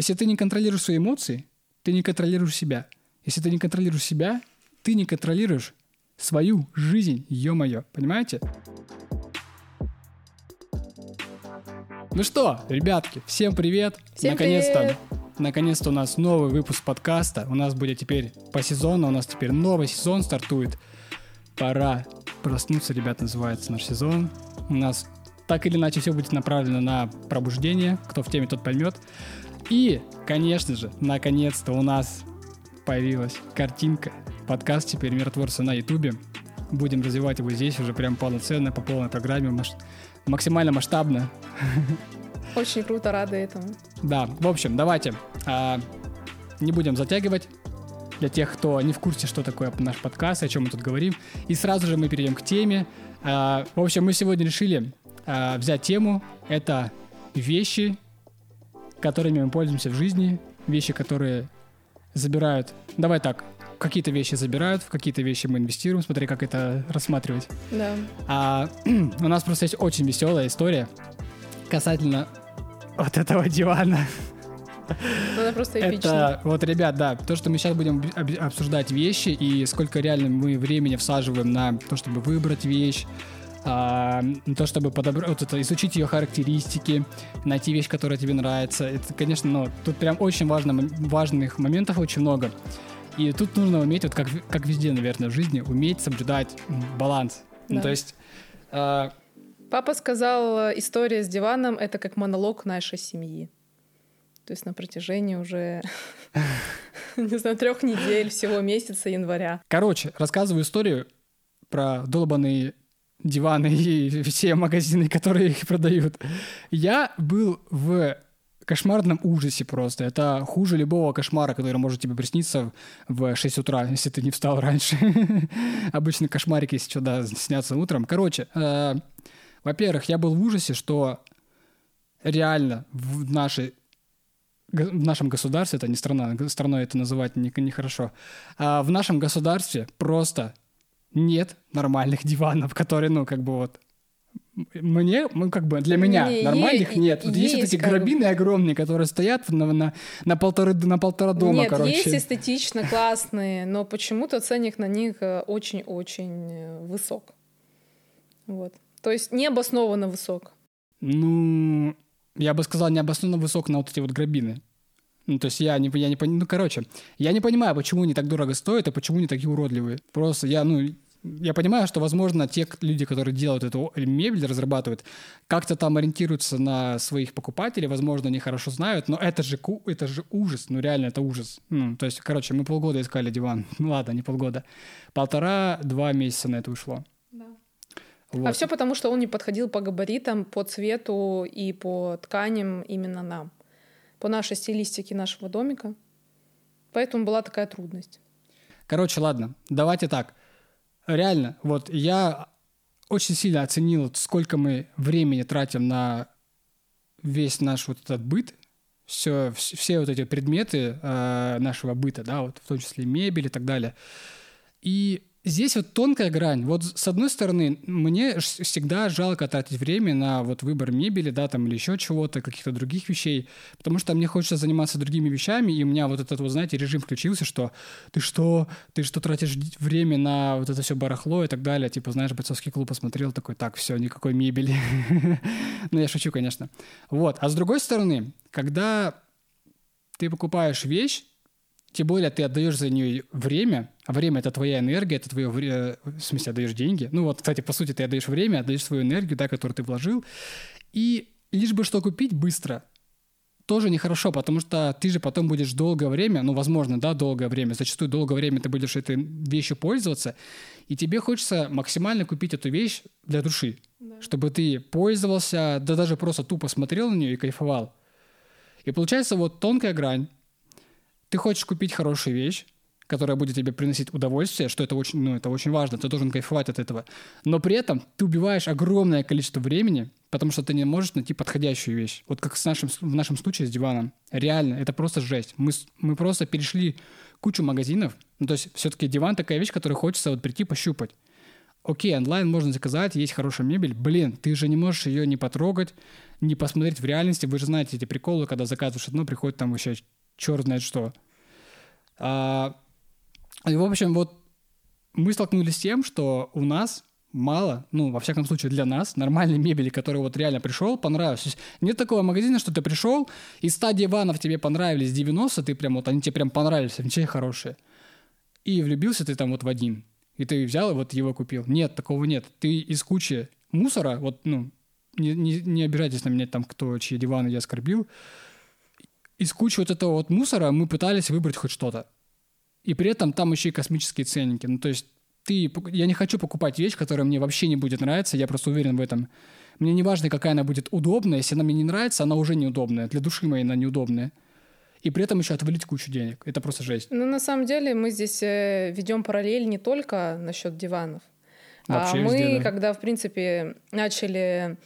Если ты не контролируешь свои эмоции, ты не контролируешь себя. Если ты не контролируешь себя, ты не контролируешь свою жизнь, ё-моё, понимаете? Ну что, ребятки, всем привет! Всем Наконец-то, наконец-то у нас новый выпуск подкаста. У нас будет теперь по сезону, у нас теперь новый сезон стартует. Пора проснуться, ребят, называется наш сезон. У нас так или иначе все будет направлено на пробуждение. Кто в теме, тот поймет. И, конечно же, наконец-то у нас появилась картинка. Подкаст теперь «Миротворцы» на Ютубе. Будем развивать его здесь уже прям полноценно, по полной программе, маш- максимально масштабно. Очень круто, рада этому. Да, в общем, давайте а, не будем затягивать для тех, кто не в курсе, что такое наш подкаст, о чем мы тут говорим. И сразу же мы перейдем к теме. А, в общем, мы сегодня решили а, взять тему. Это вещи, которыми мы пользуемся в жизни, вещи, которые забирают. Давай так, какие-то вещи забирают, в какие-то вещи мы инвестируем, смотри, как это рассматривать. Да. А, у нас просто есть очень веселая история касательно вот этого дивана. Это просто эпично. Это вот, ребят, да, то, что мы сейчас будем об- обсуждать вещи и сколько реально мы времени всаживаем на то, чтобы выбрать вещь, а, то, чтобы подобрать, вот это, изучить ее характеристики, найти вещь, которая тебе нравится. Это, конечно, ну, тут прям очень важно, важных моментов очень много. И тут нужно уметь, вот как, как везде, наверное, в жизни, уметь соблюдать баланс. Ну, Да. то есть а, Папа сказал, э, история с диваном — это как монолог нашей семьи. То есть на протяжении уже, не знаю, трех недель, всего месяца января. Короче, рассказываю историю про долбанные диваны и все магазины, которые их продают. Я был в кошмарном ужасе просто. Это хуже любого кошмара, который может тебе присниться в 6 утра, если ты не встал раньше. Обычно кошмарики, если что, да, снятся утром. Короче, э, во-первых, я был в ужасе, что реально в нашей в нашем государстве, это не страна, страной это называть не- нехорошо, а в нашем государстве просто нет нормальных диванов, которые, ну, как бы вот мне, ну, как бы для меня Не, нормальных е- нет. Вот есть, вот есть, эти как бы. огромные, которые стоят на, на, на, полторы, на полтора дома, Нет, короче. есть эстетично классные, но почему-то ценник на них э, очень-очень э, высок. Вот. То есть необоснованно высок. Ну, я бы сказал, необоснованно высок на вот эти вот гробины. Ну, то есть я не, я не понимаю, ну, короче, я не понимаю, почему они так дорого стоят и почему они такие уродливые. Просто я, ну, я понимаю, что, возможно, те люди, которые делают эту мебель, разрабатывают, как-то там ориентируются на своих покупателей, возможно, они хорошо знают, но это же, это же ужас, ну, реально, это ужас. Ну, то есть, короче, мы полгода искали диван, ну, ладно, не полгода, полтора-два месяца на это ушло. А Вот. все потому, что он не подходил по габаритам, по цвету и по тканям именно нам. По нашей стилистике нашего домика. Поэтому была такая трудность. Короче, ладно, давайте так. Реально, вот я очень сильно оценил, сколько мы времени тратим на весь наш вот этот быт, все, все вот эти предметы э, нашего быта, да, вот в том числе мебель и так далее. И здесь вот тонкая грань. Вот с одной стороны, мне всегда жалко тратить время на вот выбор мебели, да, там или еще чего-то, каких-то других вещей, потому что мне хочется заниматься другими вещами, и у меня вот этот вот, знаете, режим включился, что ты что, ты что тратишь время на вот это все барахло и так далее, типа, знаешь, бойцовский клуб посмотрел, такой, так, все, никакой мебели. Ну, я шучу, конечно. Вот. А с другой стороны, когда ты покупаешь вещь, тем более ты отдаешь за нее время, а время это твоя энергия, это твое время, в смысле, отдаешь деньги. Ну вот, кстати, по сути, ты отдаешь время, отдаешь свою энергию, да, которую ты вложил. И лишь бы что купить быстро, тоже нехорошо, потому что ты же потом будешь долгое время, ну, возможно, да, долгое время, зачастую долгое время ты будешь этой вещью пользоваться, и тебе хочется максимально купить эту вещь для души, чтобы ты пользовался, да даже просто тупо смотрел на нее и кайфовал. И получается вот тонкая грань. Ты хочешь купить хорошую вещь, которая будет тебе приносить удовольствие, что это очень, ну, это очень важно, ты должен кайфовать от этого. Но при этом ты убиваешь огромное количество времени, потому что ты не можешь найти подходящую вещь. Вот как с нашим, в нашем случае с диваном. Реально, это просто жесть. Мы, мы просто перешли кучу магазинов. Ну, то есть все-таки диван такая вещь, которую хочется вот прийти пощупать. окей, онлайн можно заказать, есть хорошая мебель, блин, ты же не можешь ее не потрогать, не посмотреть в реальности. Вы же знаете эти приколы, когда заказываешь одно, приходит там вообще черт знает что. А, и, в общем, вот мы столкнулись с тем, что у нас мало, ну, во всяком случае, для нас, нормальной мебели, который вот реально пришел, понравился. То есть нет такого магазина, что ты пришел, и 100 диванов тебе понравились, 90, ты прям вот, они тебе прям понравились, тебе хорошие. И влюбился ты там вот в один. И ты взял и вот его купил. Нет, такого нет. Ты из кучи мусора, вот, ну, не, не, не обижайтесь на меня там, кто, чьи диваны я оскорбил, из кучи вот этого вот мусора мы пытались выбрать хоть что-то. И при этом там еще и космические ценники. Ну, то есть ты, я не хочу покупать вещь, которая мне вообще не будет нравиться, я просто уверен в этом. Мне не важно, какая она будет удобная, если она мне не нравится, она уже неудобная. Для души моей она неудобная. И при этом еще отвалить кучу денег. Это просто жесть. Ну, на самом деле, мы здесь э, ведем параллель не только насчет диванов. Вообще а мы, везде, да. когда, в принципе, начали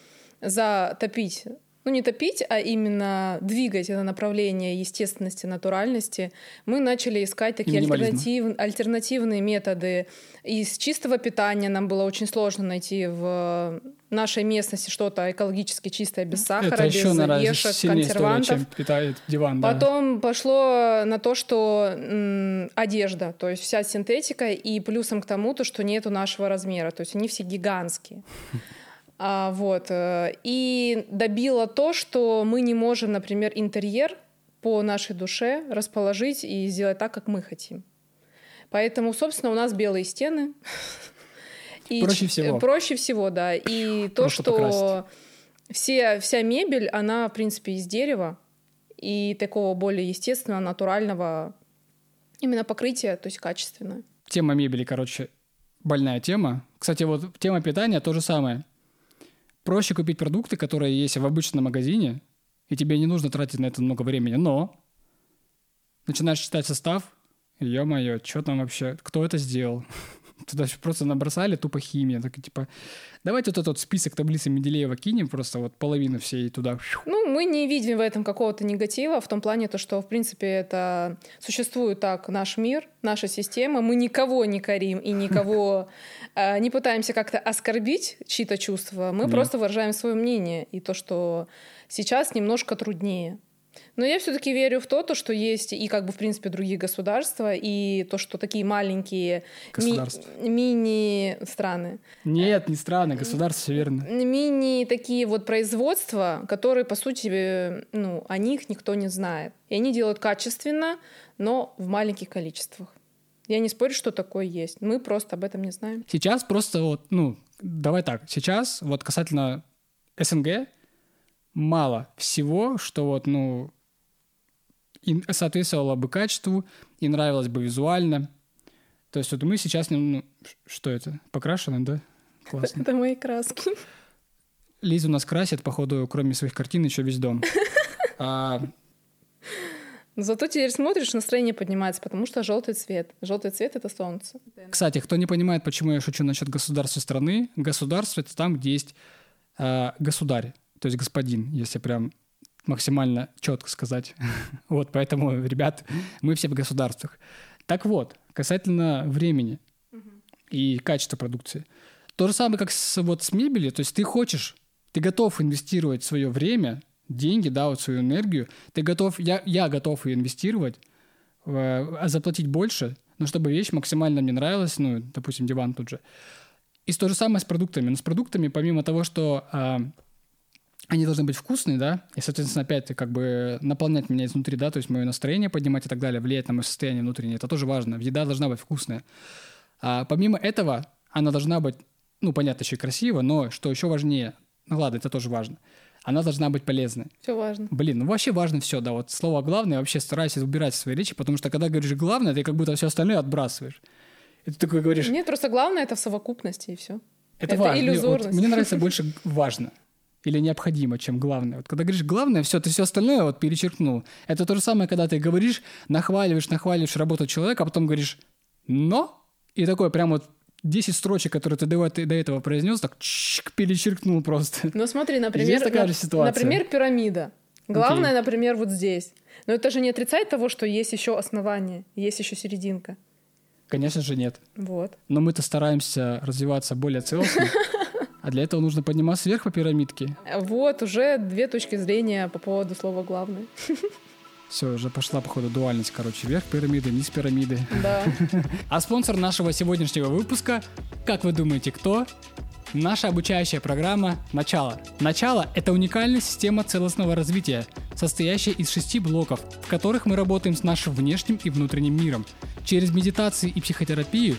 затопить ну не топить, а именно двигать это направление естественности, натуральности, мы начали искать такие альтернатив, альтернативные методы. Из чистого питания нам было очень сложно найти в нашей местности что-то экологически чистое, без сахара, это без еще, наверное, вешек, консервантов. История, чем питает диван, да. Потом пошло на то, что м, одежда, то есть вся синтетика, и плюсом к тому, то, что нету нашего размера, то есть они все гигантские. А, вот. Э, и добило то, что мы не можем, например, интерьер по нашей душе расположить и сделать так, как мы хотим. Поэтому, собственно, у нас белые стены. И проще всего. Проще всего, да. И то, что все, вся мебель, она, в принципе, из дерева и такого более естественного, натурального именно покрытия, то есть качественное. Тема мебели, короче, больная тема. Кстати, вот тема питания то же самое проще купить продукты, которые есть в обычном магазине, и тебе не нужно тратить на это много времени. Но начинаешь читать состав, ё-моё, что там вообще, кто это сделал? Туда просто набросали тупо химия. Так, типа, давайте вот этот список таблицы Менделеева кинем, просто вот половину всей туда. Ну, мы не видим в этом какого-то негатива, в том плане, то, что, в принципе, это существует так наш мир, наша система. Мы никого не корим и никого э, не пытаемся как-то оскорбить чьи-то чувства. Мы просто выражаем свое мнение. И то, что сейчас немножко труднее. Но я все-таки верю в то, то, что есть и как бы в принципе другие государства, и то, что такие маленькие ми- мини-страны. Нет, не страны, государства, все верно. Мини такие вот производства, которые, по сути, ну, о них никто не знает. И они делают качественно, но в маленьких количествах. Я не спорю, что такое есть. Мы просто об этом не знаем. Сейчас просто вот, ну, давай так. Сейчас вот касательно СНГ, мало всего, что вот, ну, и соответствовало бы качеству и нравилось бы визуально. То есть вот мы сейчас, ну, что это, покрашены, да? Классно. Это мои краски. Лиза у нас красит, походу, кроме своих картин, еще весь дом. А... Зато теперь смотришь, настроение поднимается, потому что желтый цвет. Желтый цвет — это солнце. Кстати, кто не понимает, почему я шучу насчет государства страны, государство — это там, где есть э, государь то есть господин, если прям максимально четко сказать. вот, поэтому, ребят, мы все в государствах. Так вот, касательно времени и качества продукции. То же самое, как с, вот с мебелью. То есть ты хочешь, ты готов инвестировать свое время, деньги, да, вот свою энергию. Ты готов, я, я готов ее инвестировать, э, заплатить больше, но чтобы вещь максимально мне нравилась, ну, допустим, диван тут же. И то же самое с продуктами. Но с продуктами, помимо того, что э, они должны быть вкусные, да, и, соответственно, опять как бы наполнять меня изнутри, да, то есть мое настроение поднимать и так далее, влиять на мое состояние внутреннее, это тоже важно. Еда должна быть вкусная. А помимо этого, она должна быть, ну, понятно, еще и красиво, но что еще важнее, ну ладно, это тоже важно, она должна быть полезной. Все важно. Блин, ну вообще важно все, да, вот слово главное вообще старайся убирать в своей речи, потому что когда говоришь главное, ты как будто все остальное отбрасываешь. И ты такой говоришь... Нет, просто главное это в совокупности и все. Это, это важно. Иллюзорность. Мне, вот, мне нравится больше важно или необходимо, чем главное. Вот когда говоришь главное, все, ты все остальное вот перечеркнул. Это то же самое, когда ты говоришь, нахваливаешь, нахваливаешь работу человека, а потом говоришь «но», и такой прям вот 10 строчек, которые ты до, до этого произнес, так чик, перечеркнул просто. Ну смотри, например, Здесь такая на, же ситуация. например, пирамида. Главное, okay. например, вот здесь. Но это же не отрицает того, что есть еще основание, есть еще серединка. Конечно же, нет. Вот. Но мы-то стараемся развиваться более целостно. А для этого нужно подниматься вверх по пирамидке. Вот, уже две точки зрения по поводу слова «главное». Все, уже пошла, походу, дуальность, короче, вверх пирамиды, низ пирамиды. Да. А спонсор нашего сегодняшнего выпуска, как вы думаете, кто? Наша обучающая программа «Начало». «Начало» — это уникальная система целостного развития, состоящая из шести блоков, в которых мы работаем с нашим внешним и внутренним миром. Через медитации и психотерапию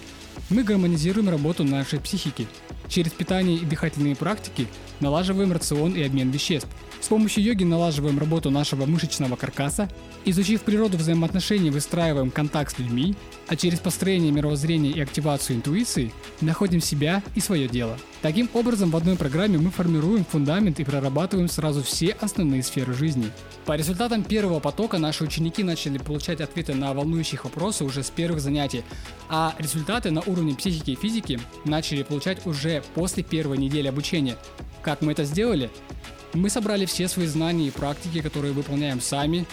мы гармонизируем работу нашей психики. Через питание и дыхательные практики налаживаем рацион и обмен веществ. С помощью йоги налаживаем работу нашего мышечного каркаса, изучив природу взаимоотношений, выстраиваем контакт с людьми, а через построение мировоззрения и активацию интуиции находим себя и свое дело. Таким образом, в одной программе мы формируем фундамент и прорабатываем сразу все основные сферы жизни. По результатам первого потока наши ученики начали получать ответы на волнующих вопросы уже с первых занятий, а результаты на уровне психики и физики начали получать уже после первой недели обучения. Как мы это сделали? Мы собрали все свои знания и практики, которые выполняем сами,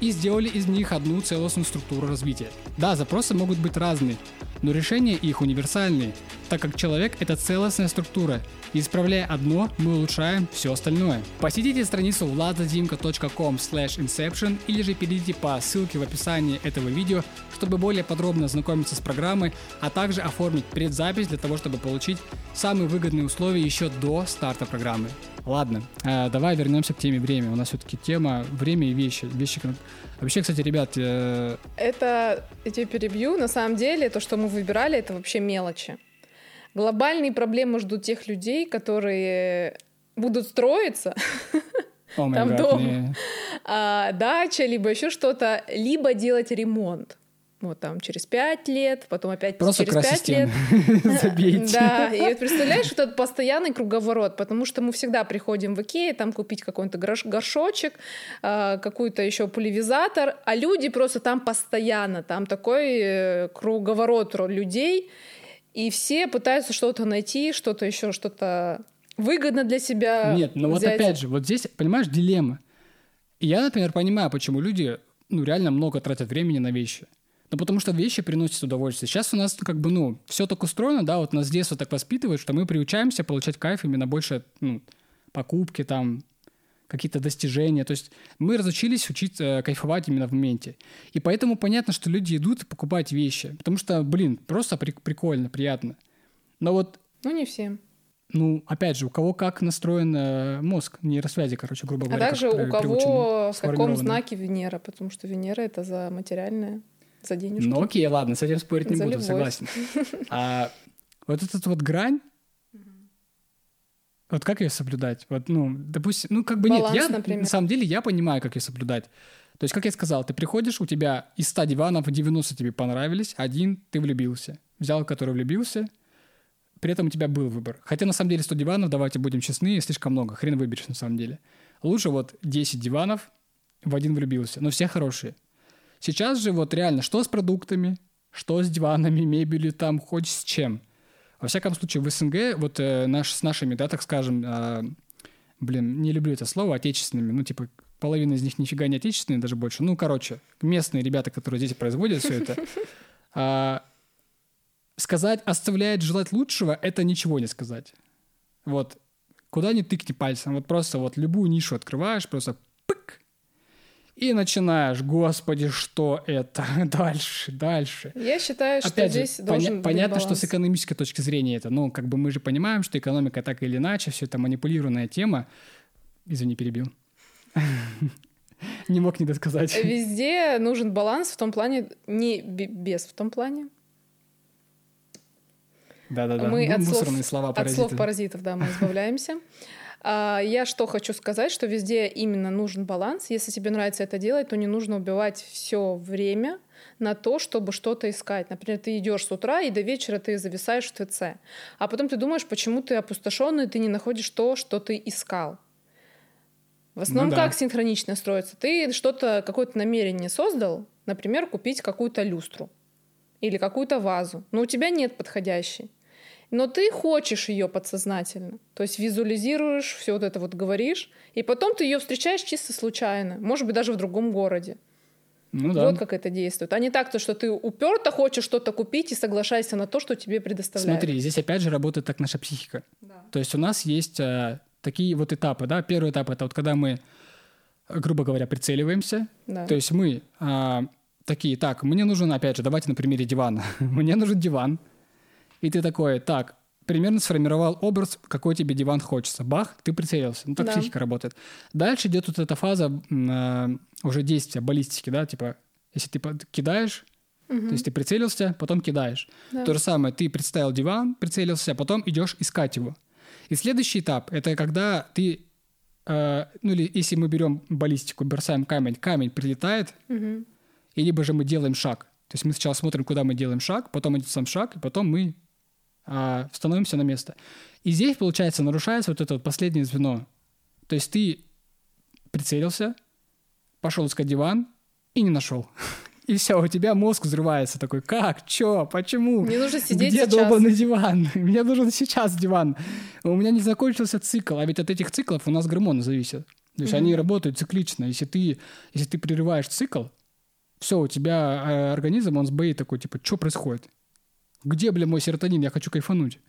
и сделали из них одну целостную структуру развития. Да, запросы могут быть разные, но решения их универсальные, так как человек – это целостная структура, исправляя одно, мы улучшаем все остальное. Посетите страницу vladazimka.com inception или же перейдите по ссылке в описании этого видео, чтобы более подробно ознакомиться с программой, а также оформить предзапись для того, чтобы получить самые выгодные условия еще до старта программы. Ладно, э, давай вернемся к теме время. У нас все-таки тема время и вещи. Вещи, Вообще, кстати, ребят... Э... Это, я тебе перебью, на самом деле, то, что мы выбирали, это вообще мелочи. Глобальные проблемы ждут тех людей, которые будут строиться, oh там God, дом, а, дача, либо еще что-то, либо делать ремонт. Вот там через пять лет, потом опять Просто через пять лет. Забейте. Да, и вот представляешь, вот этот постоянный круговорот, потому что мы всегда приходим в Икею, там купить какой-то горшочек, а, какой-то еще пульверизатор, а люди просто там постоянно, там такой э, круговорот людей, и все пытаются что-то найти, что-то еще, что-то выгодно для себя Нет, ну вот опять же, вот здесь, понимаешь, дилемма. Я, например, понимаю, почему люди ну, реально много тратят времени на вещи. Ну, потому что вещи приносят удовольствие. Сейчас у нас как бы, ну, все так устроено, да, вот нас с детства так воспитывают, что мы приучаемся получать кайф именно больше, ну, покупки там, какие-то достижения. То есть мы разучились учить э, кайфовать именно в моменте. И поэтому понятно, что люди идут покупать вещи. Потому что, блин, просто при- прикольно, приятно. Но вот... Ну, не всем. Ну, опять же, у кого как настроен э, мозг, нейросвязи, короче, грубо говоря. А также у кого в каком знаке Венера, потому что Венера — это за материальное за денежки. Ну окей, ладно, с этим спорить не за буду, любовь. согласен. А вот этот вот грань, вот как ее соблюдать? Вот, ну, допустим, ну, как бы Баланс, нет, я, например. на самом деле, я понимаю, как ее соблюдать. То есть, как я сказал, ты приходишь, у тебя из 100 диванов 90 тебе понравились, один ты влюбился. Взял, который влюбился, при этом у тебя был выбор. Хотя, на самом деле, 100 диванов, давайте будем честны, слишком много, хрен выберешь, на самом деле. Лучше вот 10 диванов, в один влюбился, но все хорошие. Сейчас же вот реально, что с продуктами, что с диванами, мебелью, там, хоть с чем. Во всяком случае, в СНГ, вот э, наш, с нашими, да, так скажем, э, блин, не люблю это слово, отечественными, ну, типа, половина из них нифига не отечественные, даже больше. Ну, короче, местные ребята, которые здесь производят все это. А, сказать «оставляет желать лучшего» — это ничего не сказать. Вот. Куда ни тыкни пальцем, вот просто вот любую нишу открываешь, просто пык, и начинаешь, господи, что это? дальше, дальше. Я считаю, что Опять здесь же, должен поня- быть Понятно, баланс. что с экономической точки зрения это, ну, как бы мы же понимаем, что экономика так или иначе, все это манипулированная тема. Извини, перебил. Не мог не досказать. Везде нужен баланс в том плане, не без в том плане. Да-да-да, мы от слов, слова паразитов. От слов паразитов, да, мы избавляемся. А, я что хочу сказать, что везде именно нужен баланс. Если тебе нравится это делать, то не нужно убивать все время на то, чтобы что-то искать. Например, ты идешь с утра, и до вечера ты зависаешь в ТЦ. А потом ты думаешь, почему ты опустошенный, ты не находишь то, что ты искал. В основном ну, да. как синхронично строится? Ты что-то, какое-то намерение создал, например, купить какую-то люстру или какую-то вазу, но у тебя нет подходящей но ты хочешь ее подсознательно. То есть визуализируешь, все вот это вот говоришь, и потом ты ее встречаешь чисто случайно, может быть, даже в другом городе. Ну, да. Вот как это действует. А не так, то, что ты уперто хочешь что-то купить и соглашайся на то, что тебе предоставляют. Смотри, здесь опять же работает так наша психика. Да. То есть у нас есть а, такие вот этапы, да. Первый этап это вот когда мы, грубо говоря, прицеливаемся. Да. То есть мы а, такие, так, мне нужен, опять же, давайте на примере дивана. мне нужен диван. И ты такой, так, примерно сформировал образ, какой тебе диван хочется. Бах, ты прицелился. Ну, так да. психика работает. Дальше идет вот эта фаза э, уже действия, баллистики, да, типа, если ты кидаешь, угу. то есть ты прицелился, потом кидаешь. Да. То же самое, ты представил диван, прицелился, а потом идешь искать его. И следующий этап — это когда ты, э, ну или если мы берем баллистику, бросаем камень, камень прилетает, угу. и либо же мы делаем шаг. То есть мы сначала смотрим, куда мы делаем шаг, потом идет сам шаг, и потом мы а, становимся на место. И здесь, получается, нарушается вот это вот последнее звено. То есть ты прицелился, пошел искать диван и не нашел. И все, у тебя мозг взрывается такой, как, чё, почему? Мне нужно сидеть Где сейчас. долбанный диван? Мне нужен сейчас диван. У меня не закончился цикл, а ведь от этих циклов у нас гормоны зависят. То есть mm-hmm. они работают циклично. Если ты, если ты прерываешь цикл, все, у тебя э, организм, он сбоит такой, типа, что происходит? Где, бля, мой серотонин? Я хочу кайфануть.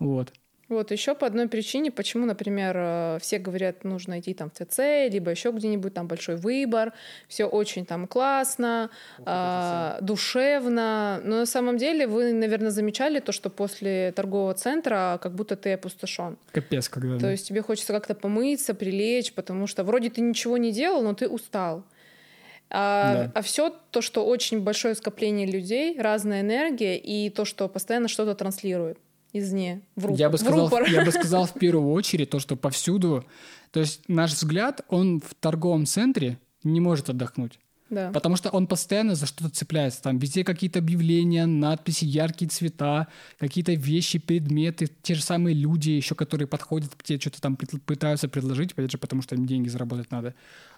Вот. Вот еще по одной причине, почему, например, э, все говорят, нужно идти там в ТЦ, либо еще где-нибудь там большой выбор, все очень там классно, а, душевно. Но на самом деле вы, наверное, замечали то, что после торгового центра как будто ты опустошен. Капец, когда. То есть тебе хочется как-то помыться, прилечь, потому что вроде ты ничего не делал, но ты устал. А, да. а все то, что очень большое скопление людей, разная энергия и то, что постоянно что-то транслирует извне, в, рупор, я бы сказал, в Я бы сказал в первую очередь то, что повсюду, то есть наш взгляд, он в торговом центре не может отдохнуть. Да. Потому что он постоянно за что-то цепляется. Там везде какие-то объявления, надписи, яркие цвета, какие-то вещи, предметы, те же самые люди еще, которые подходят к тебе, что-то там пытаются предложить, опять же, потому что им деньги заработать надо.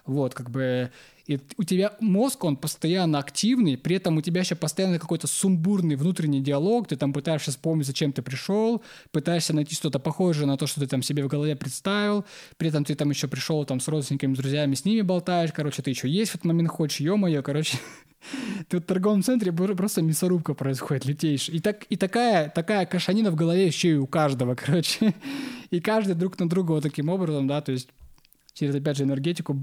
Вот, как бы и у тебя мозг, он постоянно активный, при этом у тебя еще постоянно какой-то сумбурный внутренний диалог, ты там пытаешься вспомнить, зачем ты пришел, пытаешься найти что-то похожее на то, что ты там себе в голове представил, при этом ты там еще пришел там с родственниками, с друзьями, с ними болтаешь, короче, ты еще есть в этот момент хочешь, ё-моё, короче, ты в торговом центре просто мясорубка происходит, летейшая. И, так, и такая, такая кашанина в голове еще и у каждого, короче. И каждый друг на друга вот таким образом, да, то есть через, опять же, энергетику.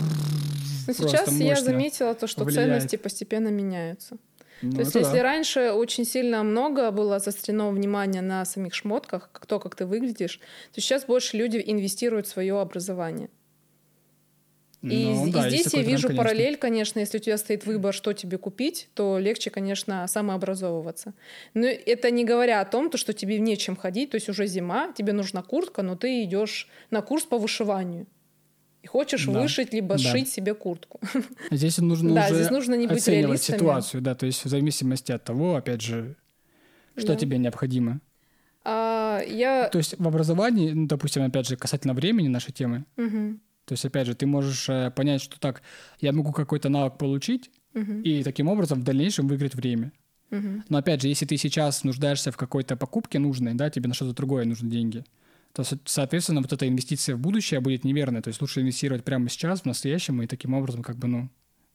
Ну, сейчас я заметила то, что влияет. ценности постепенно меняются. Ну, то есть, если да. раньше очень сильно много было заострено внимание на самих шмотках, то, как ты выглядишь, то сейчас больше люди инвестируют в свое образование. И, ну, и да, здесь я вижу тренд, параллель, конечно, если у тебя стоит выбор, что тебе купить, то легче, конечно, самообразовываться. Но это не говоря о том, то, что тебе нечем ходить, то есть уже зима, тебе нужна куртка, но ты идешь на курс по вышиванию и хочешь да. вышить либо да. сшить себе куртку. Здесь нужно да, уже здесь нужно не быть оценивать ситуацию, да, то есть в зависимости от того, опять же, что да. тебе необходимо. А, я... То есть в образовании, ну, допустим, опять же, касательно времени нашей темы, угу. то есть, опять же, ты можешь э, понять, что так, я могу какой-то навык получить, угу. и таким образом в дальнейшем выиграть время. Угу. Но опять же, если ты сейчас нуждаешься в какой-то покупке нужной, да, тебе на что-то другое нужны деньги, то, соответственно, вот эта инвестиция в будущее будет неверной. То есть лучше инвестировать прямо сейчас, в настоящем, и таким образом как бы, ну,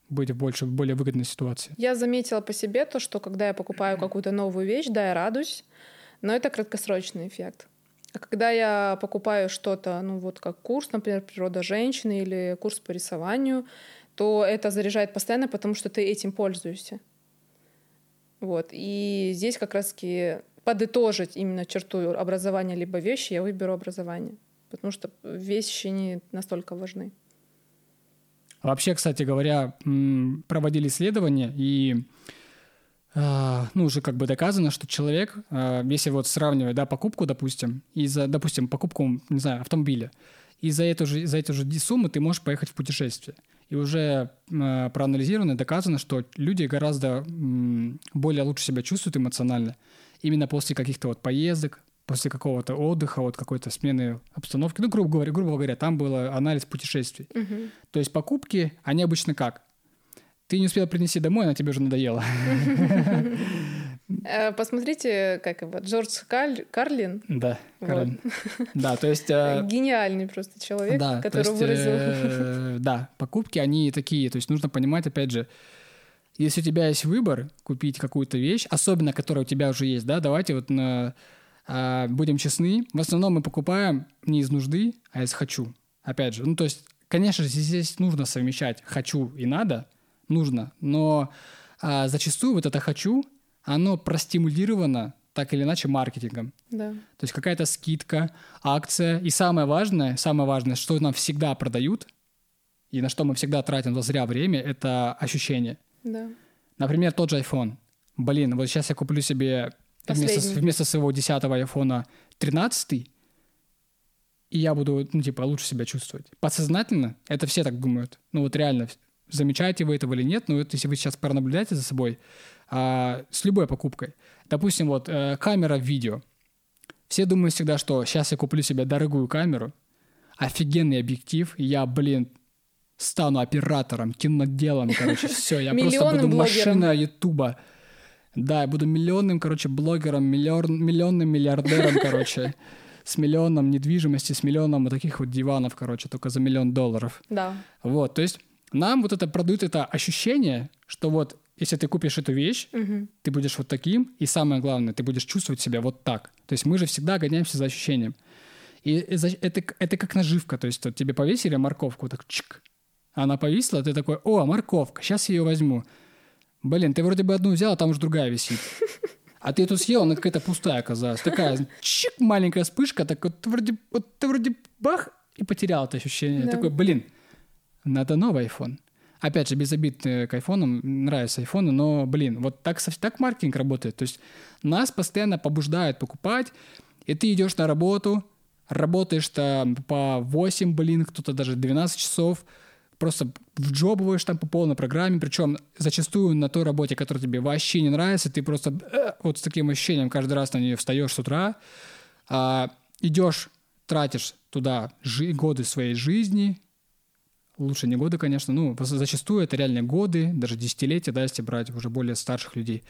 быть в больше, в более выгодной ситуации. Я заметила по себе то, что когда я покупаю какую-то новую вещь, да, я радуюсь, но это краткосрочный эффект. А когда я покупаю что-то, ну вот как курс, например, природа женщины или курс по рисованию, то это заряжает постоянно, потому что ты этим пользуешься. Вот. И здесь как раз-таки подытожить именно черту образования либо вещи, я выберу образование. Потому что вещи не настолько важны. Вообще, кстати говоря, проводили исследования, и а, ну, уже как бы доказано, что человек, а, если вот сравнивать, да, покупку, допустим, и за, допустим, покупку, не знаю, автомобиля, и за эту же, за эту же сумму ты можешь поехать в путешествие. И уже проанализировано, доказано, что люди гораздо более лучше себя чувствуют эмоционально, именно после каких-то вот поездок, после какого-то отдыха, вот какой-то смены обстановки. Ну, грубо говоря, грубо говоря, там был анализ путешествий. Угу. То есть покупки, они обычно как? Ты не успела принести домой, она тебе уже надоела. Э, посмотрите, как его, Джордж Карлин. Да, Карлин. Да, то есть... Э, Гениальный просто человек, который выразил... Э, да, покупки, они такие, то есть нужно понимать, опять же, Если у тебя есть выбор купить какую-то вещь, особенно которая у тебя уже есть, да, давайте вот на, а, будем честны, в основном мы покупаем не из нужды, а из хочу. Опять же, ну то есть, конечно же, здесь нужно совмещать хочу и надо, нужно, но а, зачастую вот это хочу, оно простимулировано так или иначе маркетингом. Да. То есть какая-то скидка, акция. И самое важное, самое важное, что нам всегда продают, и на что мы всегда тратим зря время, это ощущение. Да. Например, тот же iPhone. Блин, вот сейчас я куплю себе вместо, вместо своего 10 iPhone 13, и я буду, ну, типа, лучше себя чувствовать. Подсознательно это все так думают. Ну, вот реально, замечаете вы этого или нет, но вот если вы сейчас пронаблюдаете за собой, а, с любой покупкой. Допустим, вот э, камера в видео. Все думают всегда, что сейчас я куплю себе дорогую камеру, офигенный объектив, я, блин, стану оператором, киноделом, короче, все, я просто буду машина Ютуба. Да, я буду миллионным, короче, блогером, миллион, миллионным миллиардером, короче, с миллионом недвижимости, с миллионом вот таких вот диванов, короче, только за миллион долларов. Да. Вот, то есть нам вот это продают это ощущение, что вот если ты купишь эту вещь, угу. ты будешь вот таким, и самое главное, ты будешь чувствовать себя вот так. То есть мы же всегда гоняемся за ощущением. И это, это как наживка, то есть вот тебе повесили морковку, так чик, она повисла, ты такой, о, морковка, сейчас я ее возьму. Блин, ты вроде бы одну взял, а там уже другая висит. А ты эту съел, она какая-то пустая оказалась. Такая чик, маленькая вспышка, так вот ты вроде, вот ты вроде бах, и потерял это ощущение. Да. Такой, блин, надо новый iPhone. Опять же, без обид э, к айфонам, нравятся айфоны, но, блин, вот так, так маркетинг работает. То есть нас постоянно побуждают покупать, и ты идешь на работу, работаешь там по 8, блин, кто-то даже 12 часов, просто вджобываешь там по полной программе, причем зачастую на той работе, которая тебе вообще не нравится, ты просто э, вот с таким ощущением каждый раз на нее встаешь с утра, а, идешь, тратишь туда жи- годы своей жизни, лучше не годы, конечно, ну, зачастую это реальные годы, даже десятилетия, да, если брать уже более старших людей.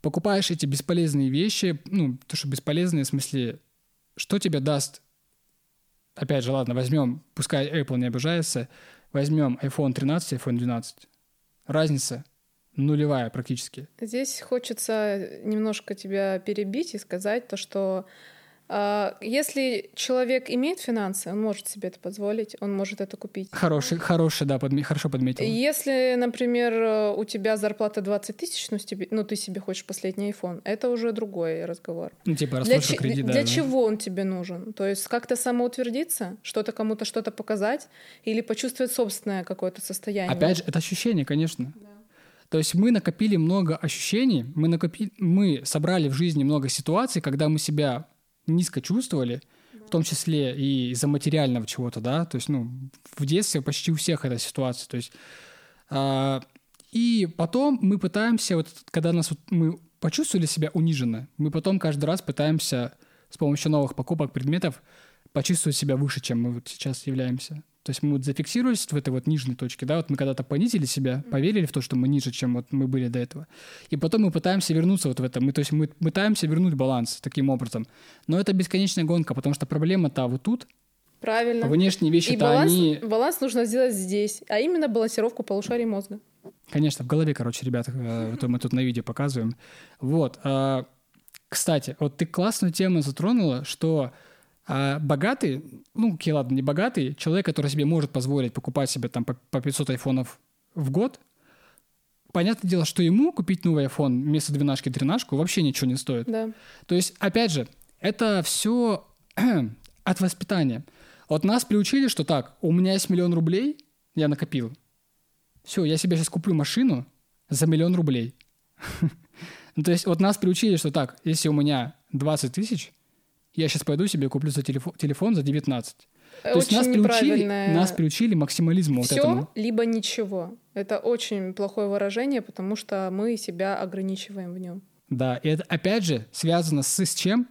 Покупаешь эти бесполезные вещи, ну, то, что бесполезные, в смысле, что тебе даст, опять же, ладно, возьмем, пускай Apple не обижается, возьмем iPhone 13, iPhone 12. Разница нулевая практически. Здесь хочется немножко тебя перебить и сказать то, что если человек имеет финансы, он может себе это позволить, он может это купить. Хороший, хороший, да, подме, хорошо подметил. Если, например, у тебя зарплата 20 тысяч, ну, тебе, ну ты себе хочешь последний iPhone, это уже другой разговор. Ну, типа для, кредит, да. Для да. чего он тебе нужен? То есть как-то самоутвердиться, что-то кому-то что-то показать или почувствовать собственное какое-то состояние? Опять же, это ощущение, конечно. Да. То есть мы накопили много ощущений, мы, накопили, мы собрали в жизни много ситуаций, когда мы себя низко чувствовали, в том числе и из-за материального чего-то, да, то есть, ну, в детстве почти у всех эта ситуация, то есть, э, и потом мы пытаемся, вот, когда нас, вот, мы почувствовали себя униженно, мы потом каждый раз пытаемся с помощью новых покупок предметов почувствовать себя выше, чем мы вот сейчас являемся. То есть мы вот зафиксировались в этой вот нижней точке, да, вот мы когда-то понизили себя, поверили в то, что мы ниже, чем вот мы были до этого. И потом мы пытаемся вернуться вот в это. Мы, то есть мы пытаемся вернуть баланс таким образом. Но это бесконечная гонка, потому что проблема-то вот тут. Правильно. Внешние вещи-то И баланс, они... баланс нужно сделать здесь, а именно балансировку полушарий мозга. Конечно, в голове, короче, ребята, это мы тут на видео показываем. Вот. А, кстати, вот ты классную тему затронула, что а богатый, ну, окей, ладно, не богатый, человек, который себе может позволить покупать себе там по 500 айфонов в год, понятное дело, что ему купить новый iPhone вместо 12 13 вообще ничего не стоит. Да. То есть, опять же, это все от воспитания. Вот нас приучили, что так, у меня есть миллион рублей, я накопил. Все, я себе сейчас куплю машину за миллион рублей. Ну, то есть вот нас приучили, что так, если у меня 20 тысяч, я сейчас пойду себе куплю за телефон, телефон за 19. То есть нас приучили, нас приучили максимализму Все, вот этому. либо ничего. Это очень плохое выражение, потому что мы себя ограничиваем в нем. Да, и это опять же связано с, с чем?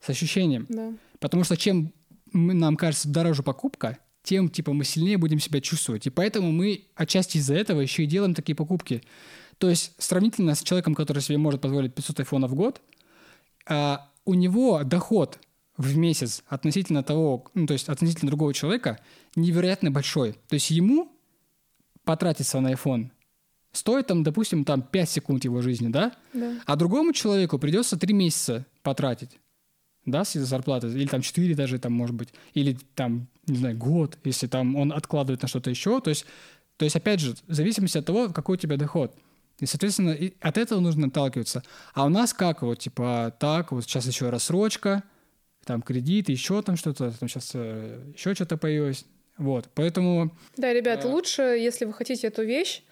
С ощущением. Да. Потому что чем нам кажется дороже покупка, тем типа мы сильнее будем себя чувствовать. И поэтому мы отчасти из-за этого еще и делаем такие покупки. То есть сравнительно с человеком, который себе может позволить 500 айфонов в год, а, у него доход в месяц относительно того, ну, то есть относительно другого человека невероятно большой. То есть ему потратиться на iPhone стоит там, допустим, там 5 секунд его жизни, да? Да. А другому человеку придется 3 месяца потратить, да, с зарплаты, или там 4 даже, там, может быть, или там, не знаю, год, если там он откладывает на что-то еще, то есть, то есть, опять же, в зависимости от того, какой у тебя доход. И, соответственно, и от этого нужно отталкиваться. А у нас как вот, типа, так, вот сейчас еще рассрочка, там кредит, еще там что-то, там сейчас э, еще что-то появилось. Вот, поэтому... Да, ребят, э... лучше, если вы хотите эту вещь,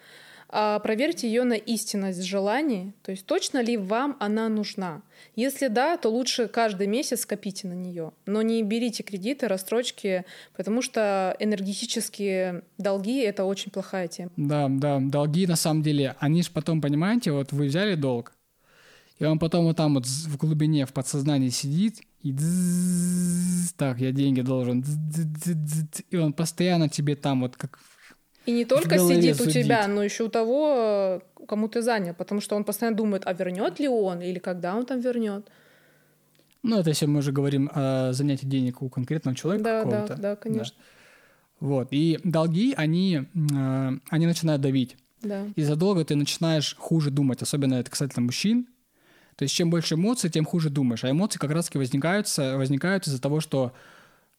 проверьте ее на истинность желаний, то есть точно ли вам она нужна. Если да, то лучше каждый месяц скопите на нее, но не берите кредиты, рассрочки, потому что энергетические долги — это очень плохая тема. Да, да, долги на самом деле, они же потом, понимаете, вот вы взяли долг, и он потом вот там вот в глубине, в подсознании сидит, и так, я деньги должен, и он постоянно тебе там вот как и не только сидит судить. у тебя, но еще у того, кому ты занял, потому что он постоянно думает, а вернет ли он или когда он там вернет. Ну, это если мы уже говорим о занятии денег у конкретного человека да, какого-то. Да, да, конечно. Да. Вот. И долги, они, э, они начинают давить. Да. Из-за долга ты начинаешь хуже думать, особенно это касательно мужчин. То есть чем больше эмоций, тем хуже думаешь. А эмоции как раз-таки возникают, возникают из-за того, что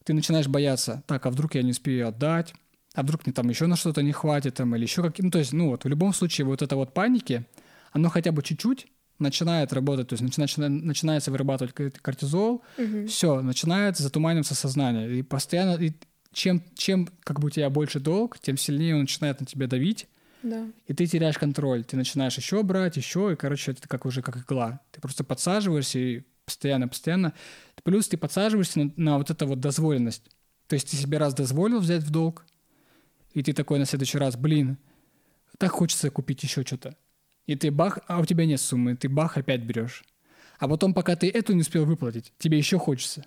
ты начинаешь бояться. Так, а вдруг я не успею отдать? А вдруг мне там еще на что-то не хватит, там, или еще какие Ну, то есть, ну, вот в любом случае вот это вот паники, оно хотя бы чуть-чуть начинает работать, то есть начинает, начинается вырабатывать кортизол, угу. все, начинает затуманиваться сознание. И постоянно, и чем, чем как бы у тебя больше долг, тем сильнее он начинает на тебя давить, да. и ты теряешь контроль. Ты начинаешь еще брать, еще, и, короче, это как уже как игла. Ты просто подсаживаешься и постоянно, постоянно. Плюс ты подсаживаешься на, на вот эту вот дозволенность. То есть ты себе раз дозволил взять в долг, и ты такой на следующий раз, блин, так хочется купить еще что-то. И ты бах, а у тебя нет суммы, ты бах опять берешь. А потом, пока ты эту не успел выплатить, тебе еще хочется.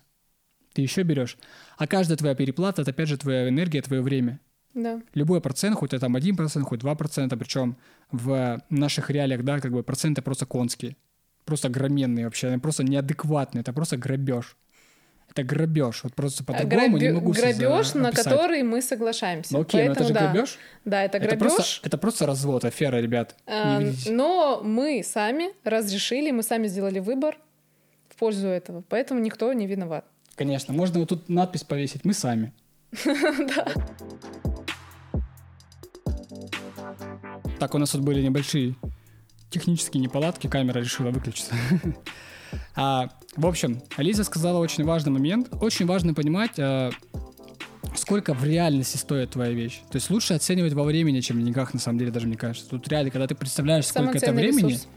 Ты еще берешь. А каждая твоя переплата, это опять же твоя энергия, твое время. Да. Любой процент, хоть это там 1%, хоть 2%, причем в наших реалиях, да, как бы проценты просто конские. Просто огроменные вообще, просто неадекватные, это просто грабеж. Это грабеж. Вот просто по-другому Граби... не могу Грабеж, на который мы соглашаемся. Ну, окей, Поэтому, но это же да. грабеж. Да, это грабеж. Это просто, это просто развод, афера, ребят. А, но мы сами разрешили, мы сами сделали выбор в пользу этого. Поэтому никто не виноват. Конечно. Можно вот тут надпись повесить. Мы сами. Да. Так, у нас тут были небольшие технические неполадки. Камера решила выключиться. А, в общем, Алиса сказала очень важный момент. Очень важно понимать, а, сколько в реальности стоит твоя вещь. То есть лучше оценивать во времени, чем в деньгах, на самом деле, даже мне кажется. Тут реально, когда ты представляешь, сколько это времени... Ресурс.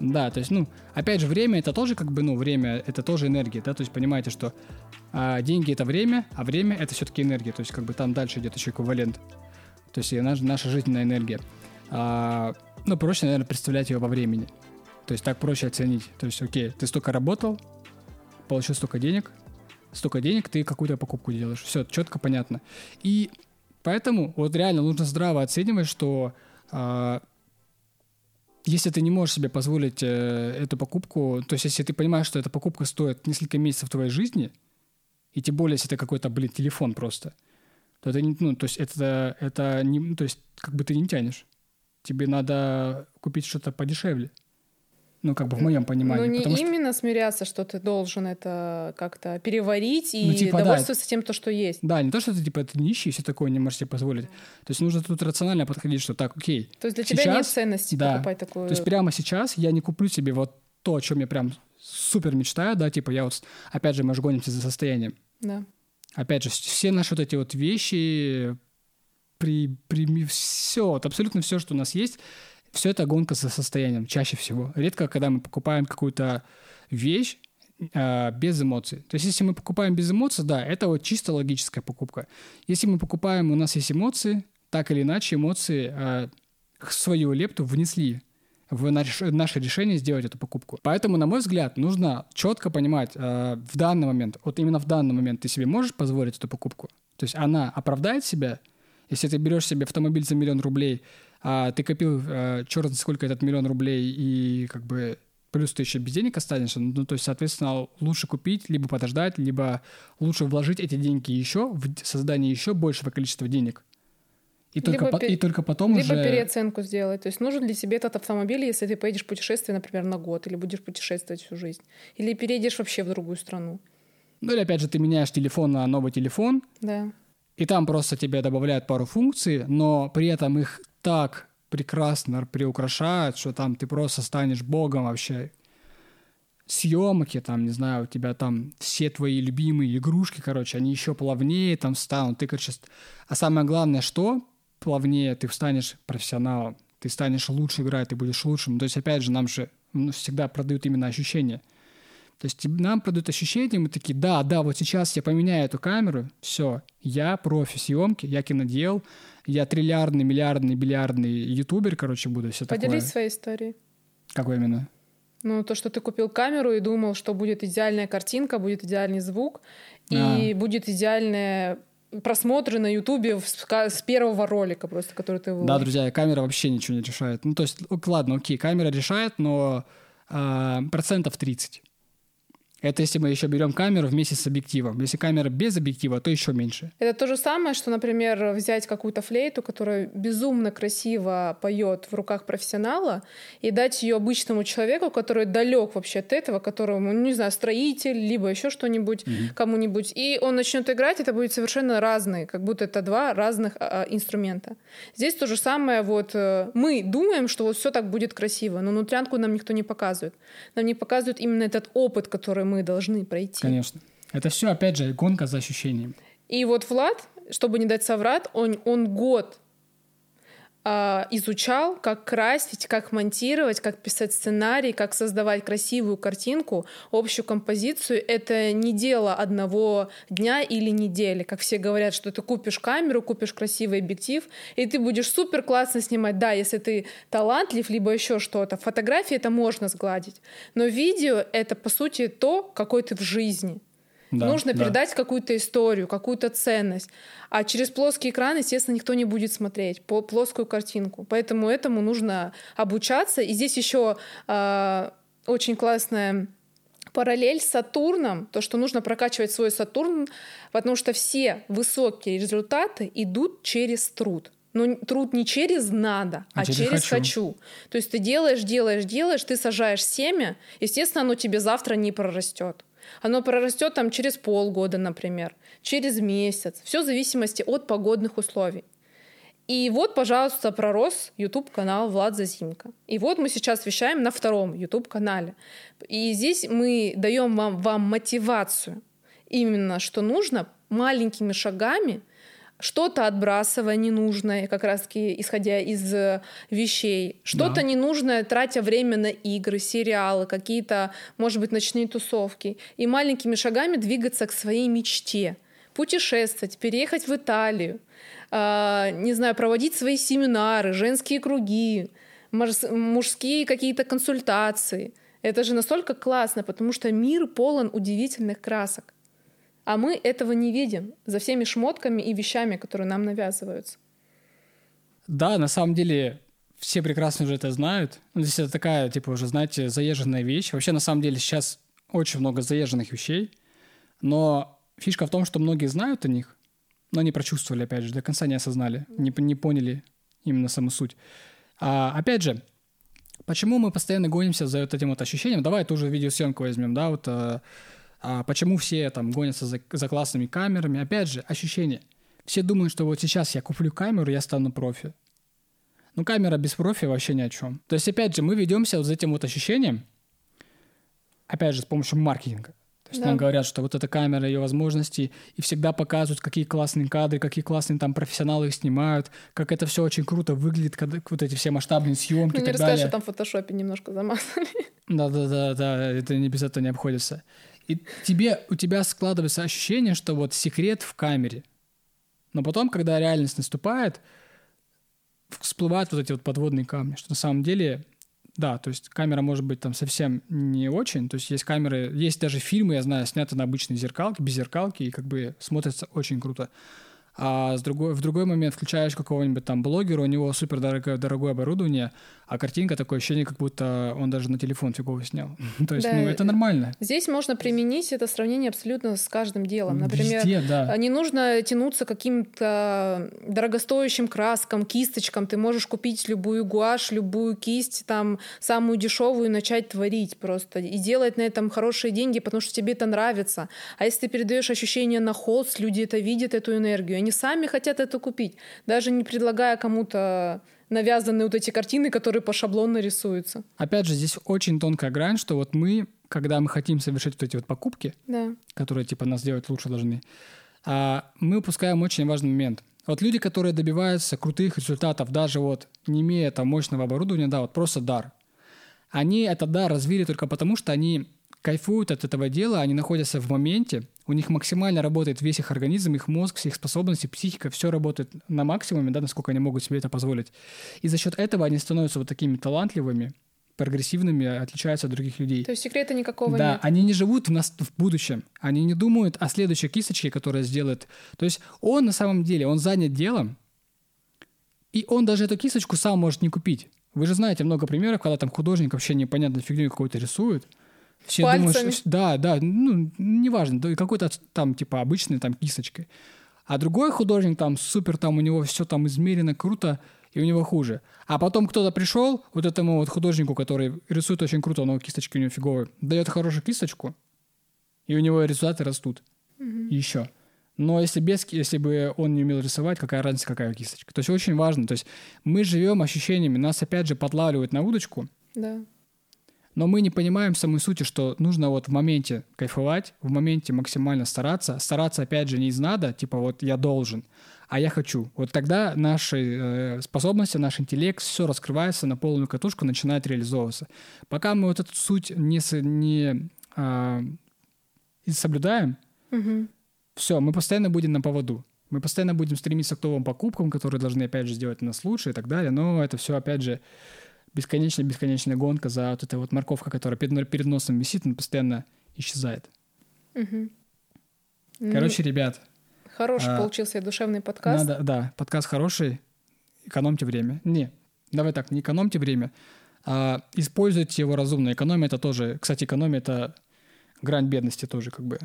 Да, то есть, ну, опять же, время это тоже как бы, ну, время это тоже энергия, да, то есть понимаете, что а, деньги это время, а время это все-таки энергия, то есть как бы там дальше идет еще эквивалент, то есть наша, наша жизненная энергия. А, ну, проще, наверное, представлять ее во времени. То есть так проще оценить. То есть, окей, ты столько работал, получил столько денег, столько денег ты какую-то покупку делаешь. Все, четко понятно. И поэтому вот реально нужно здраво оценивать, что э, если ты не можешь себе позволить э, эту покупку, то есть если ты понимаешь, что эта покупка стоит несколько месяцев твоей жизни, и тем более, если это какой-то, блин, телефон просто, то это не, ну, то есть это, это не, то есть как бы ты не тянешь. Тебе надо купить что-то подешевле. Ну, как бы в моем понимании. Ну, не именно что... смиряться, что ты должен это как-то переварить и ну, типа, довольствоваться да, тем, то, что есть. Да, не то, что ты, типа, ты нищий, все такое не можешь себе позволить. То есть нужно тут рационально подходить, что так, окей. То есть для сейчас, тебя нет ценности да, покупать такую... То есть прямо сейчас я не куплю себе вот то, о чем я прям супер мечтаю, да, типа я вот, опять же, мы же гонимся за состоянием. Да. Опять же, все наши вот эти вот вещи, при, при, все, вот абсолютно все, что у нас есть, все это гонка за состоянием, чаще всего. Редко, когда мы покупаем какую-то вещь, э, без эмоций. То есть, если мы покупаем без эмоций, да, это вот чисто логическая покупка. Если мы покупаем, у нас есть эмоции, так или иначе эмоции э, свою лепту внесли в наше решение сделать эту покупку. Поэтому, на мой взгляд, нужно четко понимать э, в данный момент, вот именно в данный момент ты себе можешь позволить эту покупку. То есть она оправдает себя, если ты берешь себе автомобиль за миллион рублей, а ты копил а, черт сколько этот миллион рублей, и как бы плюс ты еще без денег останешься, ну, то есть, соответственно, лучше купить, либо подождать, либо лучше вложить эти деньги еще в создание еще большего количества денег. И только, по, и только потом либо уже... Либо переоценку сделать. То есть нужен ли тебе этот автомобиль, если ты поедешь в путешествие, например, на год, или будешь путешествовать всю жизнь, или переедешь вообще в другую страну. Ну или опять же ты меняешь телефон на новый телефон. Да. И там просто тебе добавляют пару функций, но при этом их так прекрасно приукрашают, что там ты просто станешь богом вообще съемки, там, не знаю, у тебя там все твои любимые игрушки, короче, они еще плавнее там станут. Ты, короче, а самое главное, что плавнее ты станешь профессионалом, ты станешь лучше играть, ты будешь лучшим. То есть, опять же, нам же ну, всегда продают именно ощущения. То есть нам продают ощущения, мы такие, да, да, вот сейчас я поменяю эту камеру, все, я профи съемки, я кинодел, я триллиардный, миллиардный, бильярдный ютубер, короче, буду все такое. Поделись своей историей. Какой именно? Ну, то, что ты купил камеру и думал, что будет идеальная картинка, будет идеальный звук, а. и будет идеальная просмотры на Ютубе с первого ролика просто, который ты выложил. Да, друзья, камера вообще ничего не решает. Ну, то есть, ладно, окей, камера решает, но э, процентов 30. Это если мы еще берем камеру вместе с объективом. Если камера без объектива, то еще меньше. Это то же самое, что, например, взять какую-то флейту, которая безумно красиво поет в руках профессионала, и дать ее обычному человеку, который далек вообще от этого, которому, ну, не знаю, строитель, либо еще что-нибудь mm-hmm. кому-нибудь, и он начнет играть, это будет совершенно разные, как будто это два разных а, инструмента. Здесь то же самое, вот э, мы думаем, что вот все так будет красиво, но внутрянку нам никто не показывает. Нам не показывают именно этот опыт, который мы должны пройти. Конечно. Это все, опять же, гонка за ощущением. И вот Влад, чтобы не дать соврат, он, он год изучал, как красить, как монтировать, как писать сценарий, как создавать красивую картинку, общую композицию. Это не дело одного дня или недели. Как все говорят, что ты купишь камеру, купишь красивый объектив, и ты будешь супер классно снимать. Да, если ты талантлив, либо еще что-то. Фотографии это можно сгладить. Но видео — это, по сути, то, какой ты в жизни. Да, Нужно да. передать какую-то историю, какую-то ценность. А через плоский экран, естественно, никто не будет смотреть по плоскую картинку. Поэтому этому нужно обучаться. И здесь еще э, очень классная параллель с Сатурном, то, что нужно прокачивать свой Сатурн, потому что все высокие результаты идут через труд. Но труд не через надо, а, а через, через хочу. хочу. То есть ты делаешь, делаешь, делаешь, ты сажаешь семя, естественно, оно тебе завтра не прорастет. Оно прорастет там через полгода, например, через месяц. Все в зависимости от погодных условий. И вот, пожалуйста, пророс YouTube-канал Влад Зазимка. И вот мы сейчас вещаем на втором YouTube-канале. И здесь мы даем вам, вам мотивацию. Именно, что нужно маленькими шагами что-то отбрасывая ненужное, как раз-таки исходя из э, вещей, что-то да. ненужное, тратя время на игры, сериалы, какие-то, может быть, ночные тусовки, и маленькими шагами двигаться к своей мечте, путешествовать, переехать в Италию, э, не знаю, проводить свои семинары, женские круги, мужские какие-то консультации. Это же настолько классно, потому что мир полон удивительных красок. А мы этого не видим за всеми шмотками и вещами, которые нам навязываются. Да, на самом деле все прекрасно уже это знают. Ну, здесь это такая, типа, уже, знаете, заезженная вещь. Вообще, на самом деле, сейчас очень много заезженных вещей. Но фишка в том, что многие знают о них, но не прочувствовали, опять же, до конца не осознали, не, не поняли именно саму суть. А, опять же, почему мы постоянно гонимся за вот этим вот ощущением? Давай ту же видеосъемку возьмем, да, вот а, почему все там гонятся за, за классными камерами? Опять же, ощущение. Все думают, что вот сейчас я куплю камеру, я стану профи. Ну, камера без профи вообще ни о чем. То есть, опять же, мы ведемся вот за этим вот ощущением, опять же, с помощью маркетинга. То есть да. нам говорят, что вот эта камера, ее возможности, и всегда показывают, какие классные кадры, какие классные там профессионалы их снимают, как это все очень круто выглядит, когда вот эти все масштабные съемки ну, так далее. что там в фотошопе немножко замазали. Да-да-да, да, это не без этого не обходится. И тебе, у тебя складывается ощущение, что вот секрет в камере. Но потом, когда реальность наступает, всплывают вот эти вот подводные камни, что на самом деле, да, то есть камера может быть там совсем не очень, то есть есть камеры, есть даже фильмы, я знаю, сняты на обычной зеркалке, без зеркалки, и как бы смотрятся очень круто. а с другой, в другой момент включаешь какого-нибудь там блогера, у него супер дорогое, дорогое оборудование, а картинка такое ощущение, как будто он даже на телефон фигово снял. То есть, да, ну, это нормально. Здесь можно применить это сравнение абсолютно с каждым делом. Например, Везде, да. не нужно тянуться к каким-то дорогостоящим краскам, кисточкам. Ты можешь купить любую гуашь, любую кисть, там, самую дешевую, и начать творить просто. И делать на этом хорошие деньги, потому что тебе это нравится. А если ты передаешь ощущение на холст, люди это видят, эту энергию. Они сами хотят это купить, даже не предлагая кому-то навязанные вот эти картины, которые по шаблону рисуются. Опять же, здесь очень тонкая грань, что вот мы, когда мы хотим совершить вот эти вот покупки, да. которые типа нас делать лучше должны, а мы упускаем очень важный момент. Вот люди, которые добиваются крутых результатов, даже вот не имея там мощного оборудования, да, вот просто дар. Они этот дар развили только потому, что они кайфуют от этого дела, они находятся в моменте, у них максимально работает весь их организм, их мозг, все их способности, психика, все работает на максимуме, да, насколько они могут себе это позволить. И за счет этого они становятся вот такими талантливыми, прогрессивными, отличаются от других людей. То есть секрета никакого да, нет. Да, они не живут в, нас, в будущем, они не думают о следующей кисточке, которая сделает. То есть он на самом деле, он занят делом, и он даже эту кисточку сам может не купить. Вы же знаете много примеров, когда там художник вообще непонятную фигню какую-то рисует, все Пальцами. думают, что, да, да, ну, неважно, какой-то там, типа, обычной там кисточкой. А другой художник там супер, там у него все там измерено круто, и у него хуже. А потом кто-то пришел, вот этому вот художнику, который рисует очень круто, но кисточки у него фиговые, дает хорошую кисточку, и у него результаты растут. Mm-hmm. Еще. Но если без, если бы он не умел рисовать, какая разница, какая кисточка. То есть очень важно. То есть мы живем ощущениями, нас опять же подлавливают на удочку. Да. Но мы не понимаем самой сути, что нужно вот в моменте кайфовать, в моменте максимально стараться. Стараться, опять же, не из надо, типа вот я должен, а я хочу. Вот тогда наши э, способности, наш интеллект, все раскрывается на полную катушку, начинает реализовываться. Пока мы вот эту суть не, не э, соблюдаем, угу. все, мы постоянно будем на поводу. Мы постоянно будем стремиться к новым покупкам, которые должны, опять же, сделать нас лучше и так далее. Но это все, опять же, бесконечная-бесконечная гонка за вот этой вот морковка, которая перед, перед носом висит, она постоянно исчезает. Угу. Короче, ну, ребят. Хороший а, получился душевный подкаст. Надо, да, подкаст хороший. Экономьте время. Не, давай так, не экономьте время, а используйте его разумно. Экономия это тоже, кстати, экономия это грань бедности тоже как бы.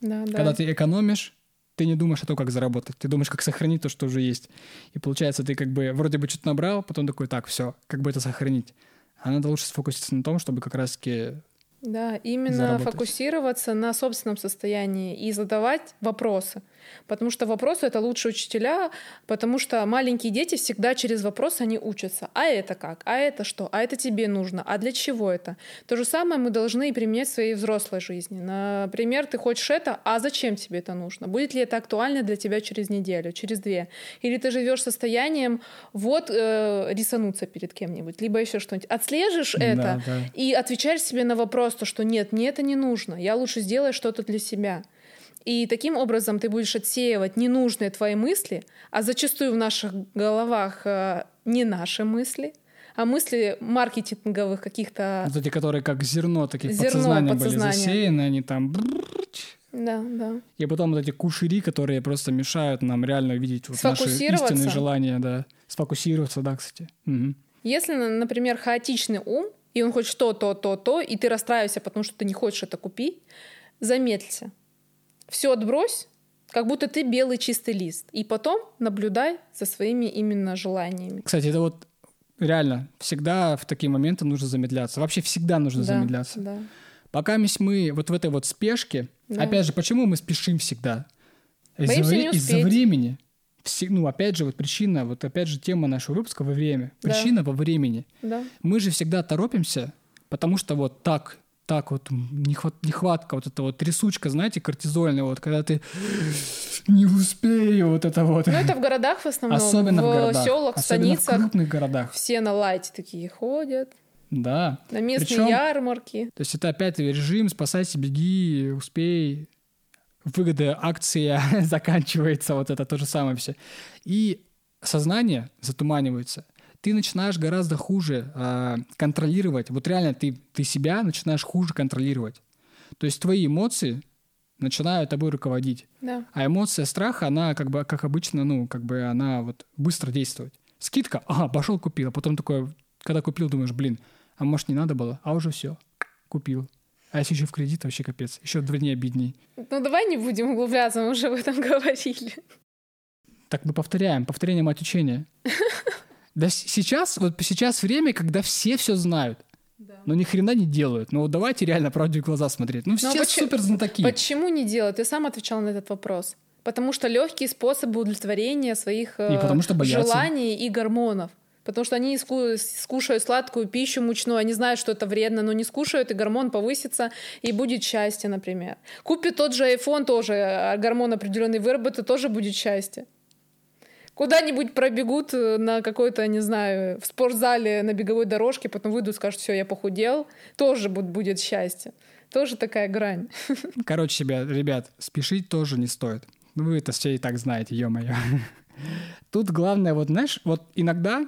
Да, Когда да. ты экономишь, ты не думаешь о том, как заработать, ты думаешь, как сохранить то, что уже есть. И получается, ты как бы вроде бы что-то набрал, потом такой, так, все, как бы это сохранить. А надо лучше сфокусироваться на том, чтобы как раз-таки да, именно заработать. фокусироваться на собственном состоянии и задавать вопросы. Потому что вопросы — это лучшие учителя, потому что маленькие дети всегда через вопрос они учатся. А это как? А это что? А это тебе нужно? А для чего это? То же самое мы должны применять в своей взрослой жизни. Например, ты хочешь это, а зачем тебе это нужно? Будет ли это актуально для тебя через неделю, через две? Или ты живешь состоянием вот э, рисануться перед кем-нибудь, либо еще что-нибудь. Отслежишь да, это да. и отвечаешь себе на вопрос, то, что нет, мне это не нужно. Я лучше сделаю что-то для себя. И таким образом ты будешь отсеивать ненужные твои мысли, а зачастую в наших головах э, не наши мысли, а мысли маркетинговых каких-то... Вот эти, которые как зерно, такие зерно подсознания, подсознания были засеяны, они там... Да, да. И потом вот эти кушери, которые просто мешают нам реально видеть вот наши истинные желания, да. Сфокусироваться, да, кстати. Угу. Если, например, хаотичный ум, и он хочет то, то, то, то, и ты расстраиваешься, потому что ты не хочешь это купить, замедлься все отбрось, как будто ты белый чистый лист. И потом наблюдай за своими именно желаниями. Кстати, это вот реально всегда в такие моменты нужно замедляться. Вообще всегда нужно да, замедляться. Да. Пока мы вот в этой вот спешке, да. опять же, почему мы спешим всегда? Из-за, из-за времени. Ну, опять же, вот причина, вот опять же тема нашего выпуска во время. Причина да. во времени. Да. Мы же всегда торопимся, потому что вот так так вот нехват, нехватка, вот эта вот трясучка, знаете, кортизольная, вот когда ты не успею, вот это вот. Ну это в городах в основном. Особенно в, в городах. селах, в станицах. в крупных городах. Все на лайте такие ходят. Да. На местные Причем, ярмарки. То есть это опять режим «спасайся, беги, успей». Выгода акция заканчивается, вот это то же самое все. И сознание затуманивается ты начинаешь гораздо хуже э, контролировать. Вот реально ты, ты себя начинаешь хуже контролировать. То есть твои эмоции начинают тобой руководить. Да. А эмоция страха, она как бы, как обычно, ну, как бы она вот быстро действует. Скидка, ага, пошел купил, а потом такое, когда купил, думаешь, блин, а может не надо было? А уже все, купил. А если еще в кредит, вообще капец. Еще вдвойне обидней. Ну давай не будем углубляться, мы уже об этом говорили. Так мы повторяем, повторение мать учения. Да сейчас, вот сейчас время, когда все все знают. Но ни хрена не делают. Ну давайте реально правде в глаза смотреть. Ну все почему, супер знатоки. Почему не делают? Ты сам отвечал на этот вопрос. Потому что легкие способы удовлетворения своих и потому что желаний и гормонов. Потому что они скушают сладкую пищу мучную, они знают, что это вредно, но не скушают, и гормон повысится, и будет счастье, например. Купит тот же iPhone, тоже а гормон определенный выработает, тоже будет счастье. Куда-нибудь пробегут э, на какой-то, не знаю, в спортзале на беговой дорожке, потом выйдут, скажут, все, я похудел, тоже будет счастье. Тоже такая грань. Короче, себя, ребят, спешить тоже не стоит. Ну, вы это все и так знаете, ё-моё. Тут главное, вот знаешь, вот иногда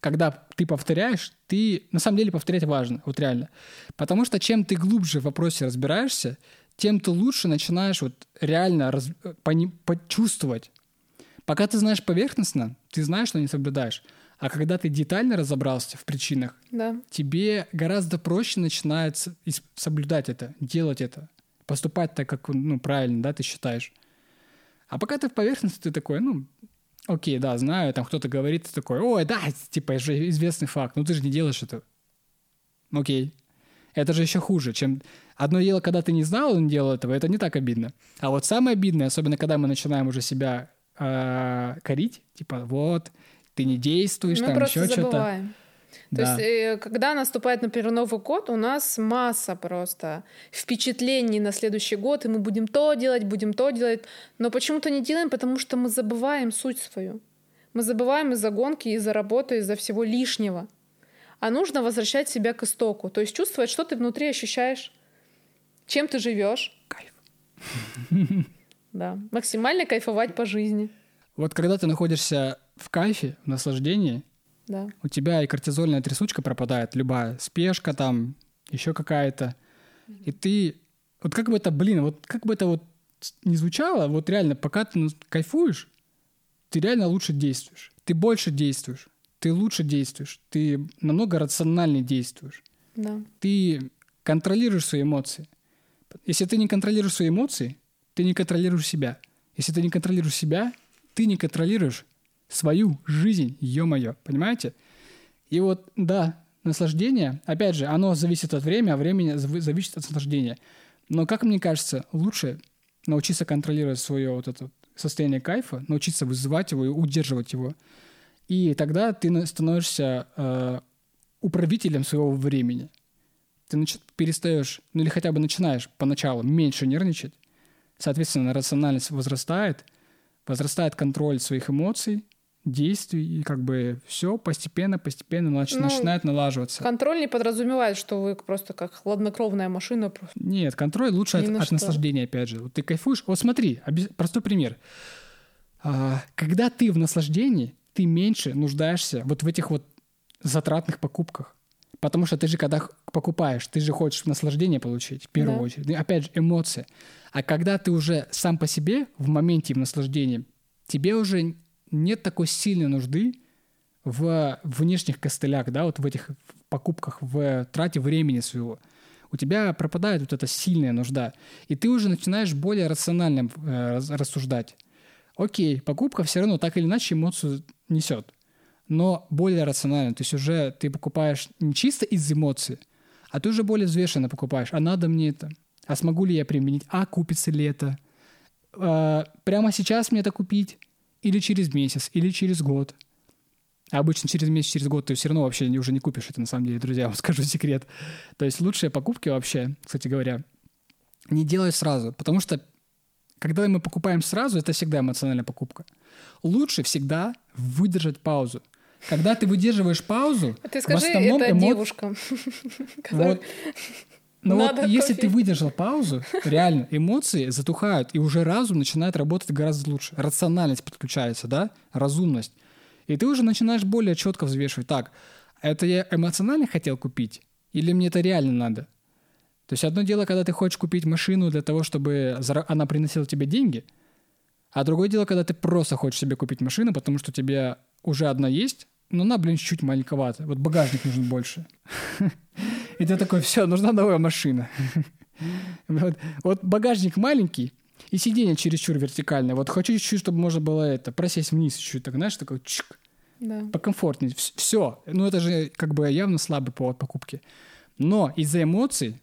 когда ты повторяешь, ты на самом деле повторять важно, вот реально. Потому что чем ты глубже в вопросе разбираешься, тем ты лучше начинаешь вот реально раз, пони, почувствовать. Пока ты знаешь поверхностно, ты знаешь, что не соблюдаешь. А когда ты детально разобрался в причинах, да. тебе гораздо проще начинается соблюдать это, делать это, поступать так, как ну, правильно, да, ты считаешь. А пока ты в поверхности, ты такой, ну, окей, да, знаю, там кто-то говорит, ты такой, ой, да, типа, это же известный факт, ну ты же не делаешь это. Окей. Это же еще хуже, чем... Одно дело, когда ты не знал, он делал этого, это не так обидно. А вот самое обидное, особенно когда мы начинаем уже себя э, корить, типа, вот, ты не действуешь, мы там еще что-то. То да. есть, э, когда наступает, например, Новый год, у нас масса просто впечатлений на следующий год, и мы будем то делать, будем то делать, но почему-то не делаем, потому что мы забываем суть свою. Мы забываем из-за гонки, из-за работы, из-за всего лишнего. А нужно возвращать себя к истоку, то есть чувствовать, что ты внутри ощущаешь, чем ты живешь. Кайф. Да, максимально кайфовать по жизни. Вот когда ты находишься в кайфе, в наслаждении, да. у тебя и кортизольная трясучка пропадает, любая спешка там, еще какая-то. И ты, вот как бы это, блин, вот как бы это вот не звучало, вот реально, пока ты кайфуешь, ты реально лучше действуешь. Ты больше действуешь, ты лучше действуешь, ты намного рациональнее действуешь. Да. Ты контролируешь свои эмоции. Если ты не контролируешь свои эмоции, ты не контролируешь себя. Если ты не контролируешь себя, ты не контролируешь свою жизнь, ё-моё, понимаете? И вот, да, наслаждение, опять же, оно зависит от времени, а время зависит от наслаждения. Но, как мне кажется, лучше научиться контролировать свое вот это состояние кайфа, научиться вызывать его и удерживать его. И тогда ты становишься э, управителем своего времени. Ты перестаешь, ну или хотя бы начинаешь поначалу меньше нервничать, соответственно, рациональность возрастает, возрастает контроль своих эмоций, действий, и как бы все постепенно, постепенно нач- ну, начинает налаживаться. Контроль не подразумевает, что вы просто как хладнокровная машина. Просто... Нет, контроль лучше от, от наслаждения, опять же. Вот ты кайфуешь. Вот смотри, обез... простой пример. А, когда ты в наслаждении, ты меньше нуждаешься вот в этих вот затратных покупках. Потому что ты же, когда покупаешь, ты же хочешь наслаждение получить, в первую да. очередь. И, опять же, эмоции. А когда ты уже сам по себе в моменте в наслаждении, тебе уже нет такой сильной нужды в внешних костылях, да, вот в этих покупках, в трате времени своего. У тебя пропадает вот эта сильная нужда, и ты уже начинаешь более рационально э, рассуждать. Окей, покупка все равно так или иначе эмоцию несет, но более рационально. То есть уже ты покупаешь не чисто из эмоций, а ты уже более взвешенно покупаешь. А надо мне это? А смогу ли я применить? А купится ли это? А, прямо сейчас мне это купить? или через месяц, или через год. А обычно через месяц, через год ты все равно вообще уже не купишь это, на самом деле, друзья, вам скажу секрет. То есть лучшие покупки вообще, кстати говоря, не делай сразу, потому что когда мы покупаем сразу, это всегда эмоциональная покупка. Лучше всегда выдержать паузу. Когда ты выдерживаешь паузу, ты скажи, в основном это эмо... девушкам. Вот, но ну Надо вот если ты выдержал паузу, реально эмоции затухают, и уже разум начинает работать гораздо лучше. Рациональность подключается, да, разумность. И ты уже начинаешь более четко взвешивать. Так, это я эмоционально хотел купить? Или мне это реально надо? То есть одно дело, когда ты хочешь купить машину для того, чтобы она приносила тебе деньги, а другое дело, когда ты просто хочешь себе купить машину, потому что у тебя уже одна есть, но она, блин, чуть маленьковата. Вот багажник нужен больше. И ты такой, все, нужна новая машина. Вот, вот багажник маленький, и сиденье чересчур вертикальное. Вот хочу чуть-чуть, чтобы можно было это просесть вниз чуть-чуть, так знаешь, такой чик, да. покомфортнее. Все. Ну, это же как бы явно слабый повод покупки. Но из-за эмоций,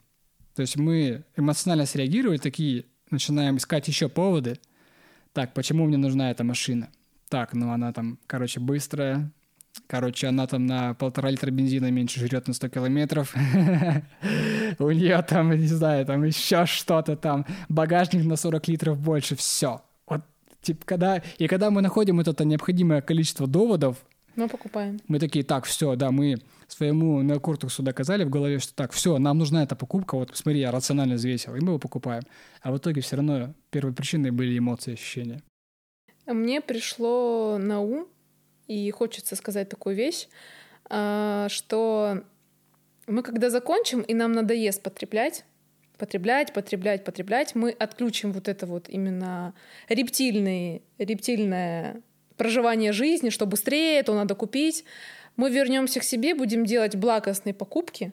то есть мы эмоционально среагировали, такие начинаем искать еще поводы. Так, почему мне нужна эта машина? Так, ну она там, короче, быстрая, Короче, она там на полтора литра бензина меньше жрет на 100 километров. У нее там, не знаю, там еще что-то там. Багажник на 40 литров больше. Все. Вот, типа, когда... И когда мы находим это необходимое количество доводов, мы покупаем. Мы такие, так, все, да, мы своему неокортексу доказали в голове, что так, все, нам нужна эта покупка, вот смотри, я рационально взвесил, и мы его покупаем. А в итоге все равно первой причиной были эмоции, ощущения. Мне пришло на ум и хочется сказать такую вещь, а, что мы когда закончим, и нам надоест потреблять, потреблять, потреблять, потреблять, мы отключим вот это вот именно рептильный, рептильное проживание жизни, что быстрее, то надо купить. Мы вернемся к себе, будем делать благостные покупки,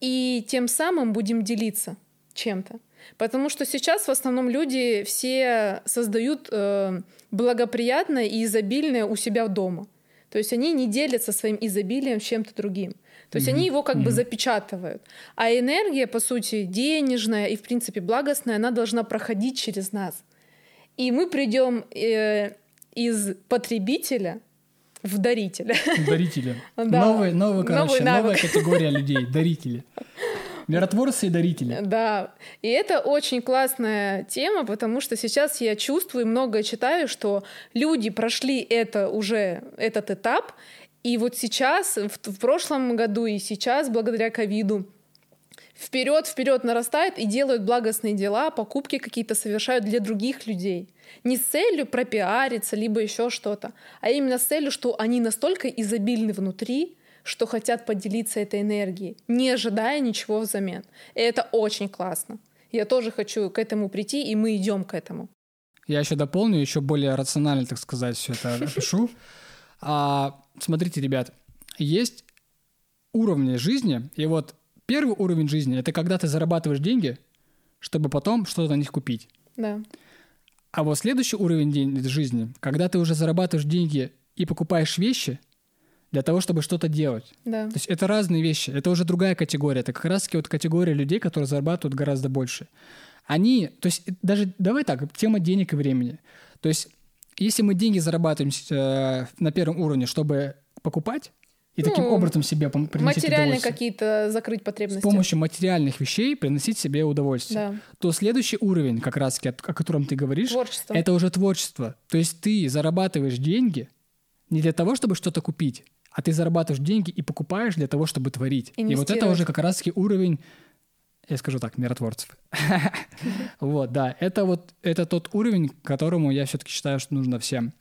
и тем самым будем делиться чем-то. Потому что сейчас в основном люди все создают э, благоприятное и изобильное у себя дома. То есть они не делятся своим изобилием с чем-то другим. То есть mm-hmm. они его как mm-hmm. бы запечатывают. А энергия, по сути, денежная и, в принципе, благостная, она должна проходить через нас. И мы придем э, из потребителя в дарителя. Дарителя. Да. Новый, новый, короче, новый новая категория людей, дарители. Миротворцы и дарители. Да. И это очень классная тема, потому что сейчас я чувствую, много читаю, что люди прошли это уже, этот этап, и вот сейчас, в, в прошлом году и сейчас, благодаря ковиду, вперед, вперед нарастает и делают благостные дела, покупки какие-то совершают для других людей. Не с целью пропиариться, либо еще что-то, а именно с целью, что они настолько изобильны внутри, что хотят поделиться этой энергией, не ожидая ничего взамен. И это очень классно. Я тоже хочу к этому прийти, и мы идем к этому. Я еще дополню, еще более рационально, так сказать, все это опишу. А, смотрите, ребят, есть уровни жизни, и вот первый уровень жизни — это когда ты зарабатываешь деньги, чтобы потом что-то на них купить. Да. А вот следующий уровень жизни, когда ты уже зарабатываешь деньги и покупаешь вещи — для того, чтобы что-то делать. Да. То есть это разные вещи, это уже другая категория. Это как раз-таки вот категория людей, которые зарабатывают гораздо больше. Они, то есть даже, давай так, тема денег и времени. То есть если мы деньги зарабатываем э, на первом уровне, чтобы покупать, и ну, таким образом себе приносить Материальные какие-то закрыть потребности. С помощью материальных вещей приносить себе удовольствие. Да. То следующий уровень, как раз о котором ты говоришь, творчество. это уже творчество. То есть ты зарабатываешь деньги не для того, чтобы что-то купить, а ты зарабатываешь деньги и покупаешь для того, чтобы творить. И вот это уже как раз-таки уровень, я скажу так, миротворцев. Вот, да, это вот это тот уровень, к которому я все-таки считаю, что нужно всем,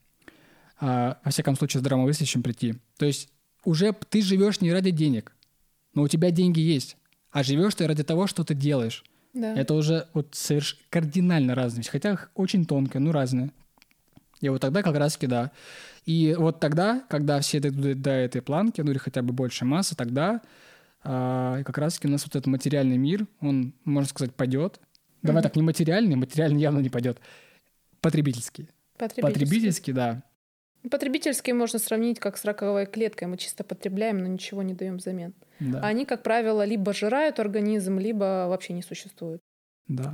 а, во всяком случае, здравомыслящим прийти. То есть уже ты живешь не ради денег, но у тебя деньги есть, а живешь ты ради того, что ты делаешь. Да. Это уже вот соверш... кардинально разные, хотя очень тонко, но разные. И вот тогда как раз-таки, да, и вот тогда, когда все дойдут до этой планки, ну или хотя бы больше массы, тогда а, как раз-таки у нас вот этот материальный мир, он, можно сказать, пойдет. Давай mm-hmm. так, не материальный, материальный явно не пойдет. Потребительский. Потребительский. Потребительский, да. Потребительский можно сравнить как с раковой клеткой. Мы чисто потребляем, но ничего не даем взамен. Да. они, как правило, либо жирают организм, либо вообще не существуют. Да.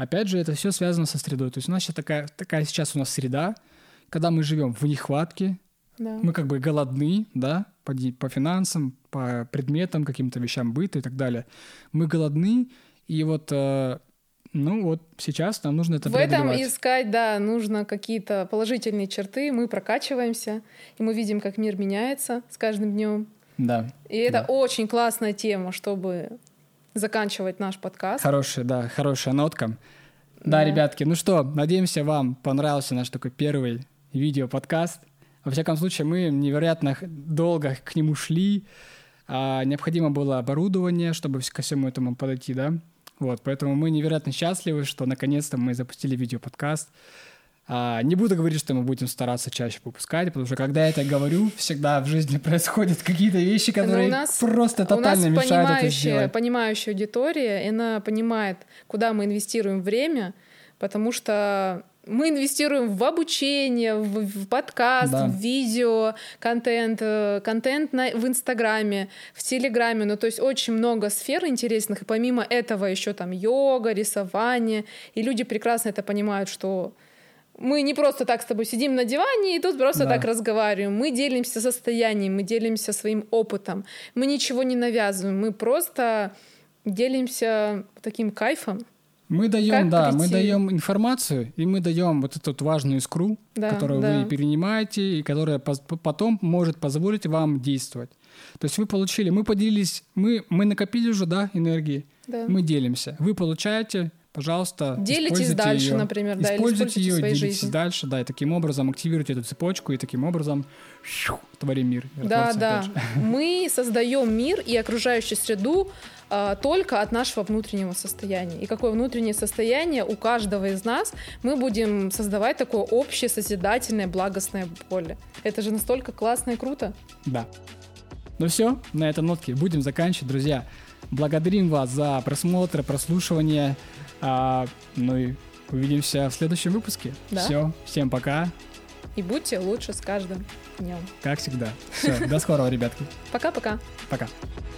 Опять же, это все связано со средой. То есть у нас сейчас такая, такая сейчас у нас среда, когда мы живем в нехватке, да. мы как бы голодны, да, по, по финансам, по предметам, каким-то вещам быта и так далее. Мы голодны, и вот, э, ну вот сейчас нам нужно это В этом искать, да, нужно какие-то положительные черты, мы прокачиваемся, и мы видим, как мир меняется с каждым днем. Да. И это да. очень классная тема, чтобы заканчивать наш подкаст. Хорошая, да, хорошая нотка. Да, да, ребятки, ну что, надеемся, вам понравился наш такой первый видео-подкаст. Во всяком случае, мы невероятно долго к нему шли, А, необходимо было оборудование, чтобы ко всему этому подойти, да. Вот, поэтому мы невероятно счастливы, что наконец-то мы запустили видеоподкаст. А, не буду говорить, что мы будем стараться чаще выпускать, потому что когда я это говорю, всегда в жизни происходят какие-то вещи, которые у нас, просто тотально у нас мешают это сделать. понимающая аудитория, и она понимает, куда мы инвестируем время, потому что мы инвестируем в обучение, в, в подкаст, да. в видео, контент, э, контент на, в Инстаграме, в Телеграме. Ну, то есть очень много сфер интересных. И помимо этого еще там йога, рисование. И люди прекрасно это понимают, что мы не просто так с тобой сидим на диване и тут просто да. так разговариваем. Мы делимся состоянием, мы делимся своим опытом. Мы ничего не навязываем, мы просто делимся таким кайфом. Мы даем, да, прийти? мы даем информацию, и мы даем вот эту важную искру, да, которую да. вы перенимаете, и которая потом может позволить вам действовать. То есть вы получили, мы поделились, мы, мы накопили уже, да, энергии, да. мы делимся. Вы получаете, пожалуйста, делитесь дальше, ее. например, да, используйте ее, делитесь жизни. дальше, да, и таким образом активируйте эту цепочку, и таким образом творим мир. Да, да. Мы создаем мир и окружающую среду а, только от нашего внутреннего состояния. И какое внутреннее состояние у каждого из нас, мы будем создавать такое общее, созидательное, благостное поле. Это же настолько классно и круто. Да. Ну все, на этой нотке будем заканчивать, друзья. Благодарим вас за просмотр, прослушивание. А, ну и увидимся в следующем выпуске. Да. Все, всем пока. И будьте лучше с каждым днем. Как всегда. Все, до скорого, ребятки. Пока-пока. Пока. -пока. Пока.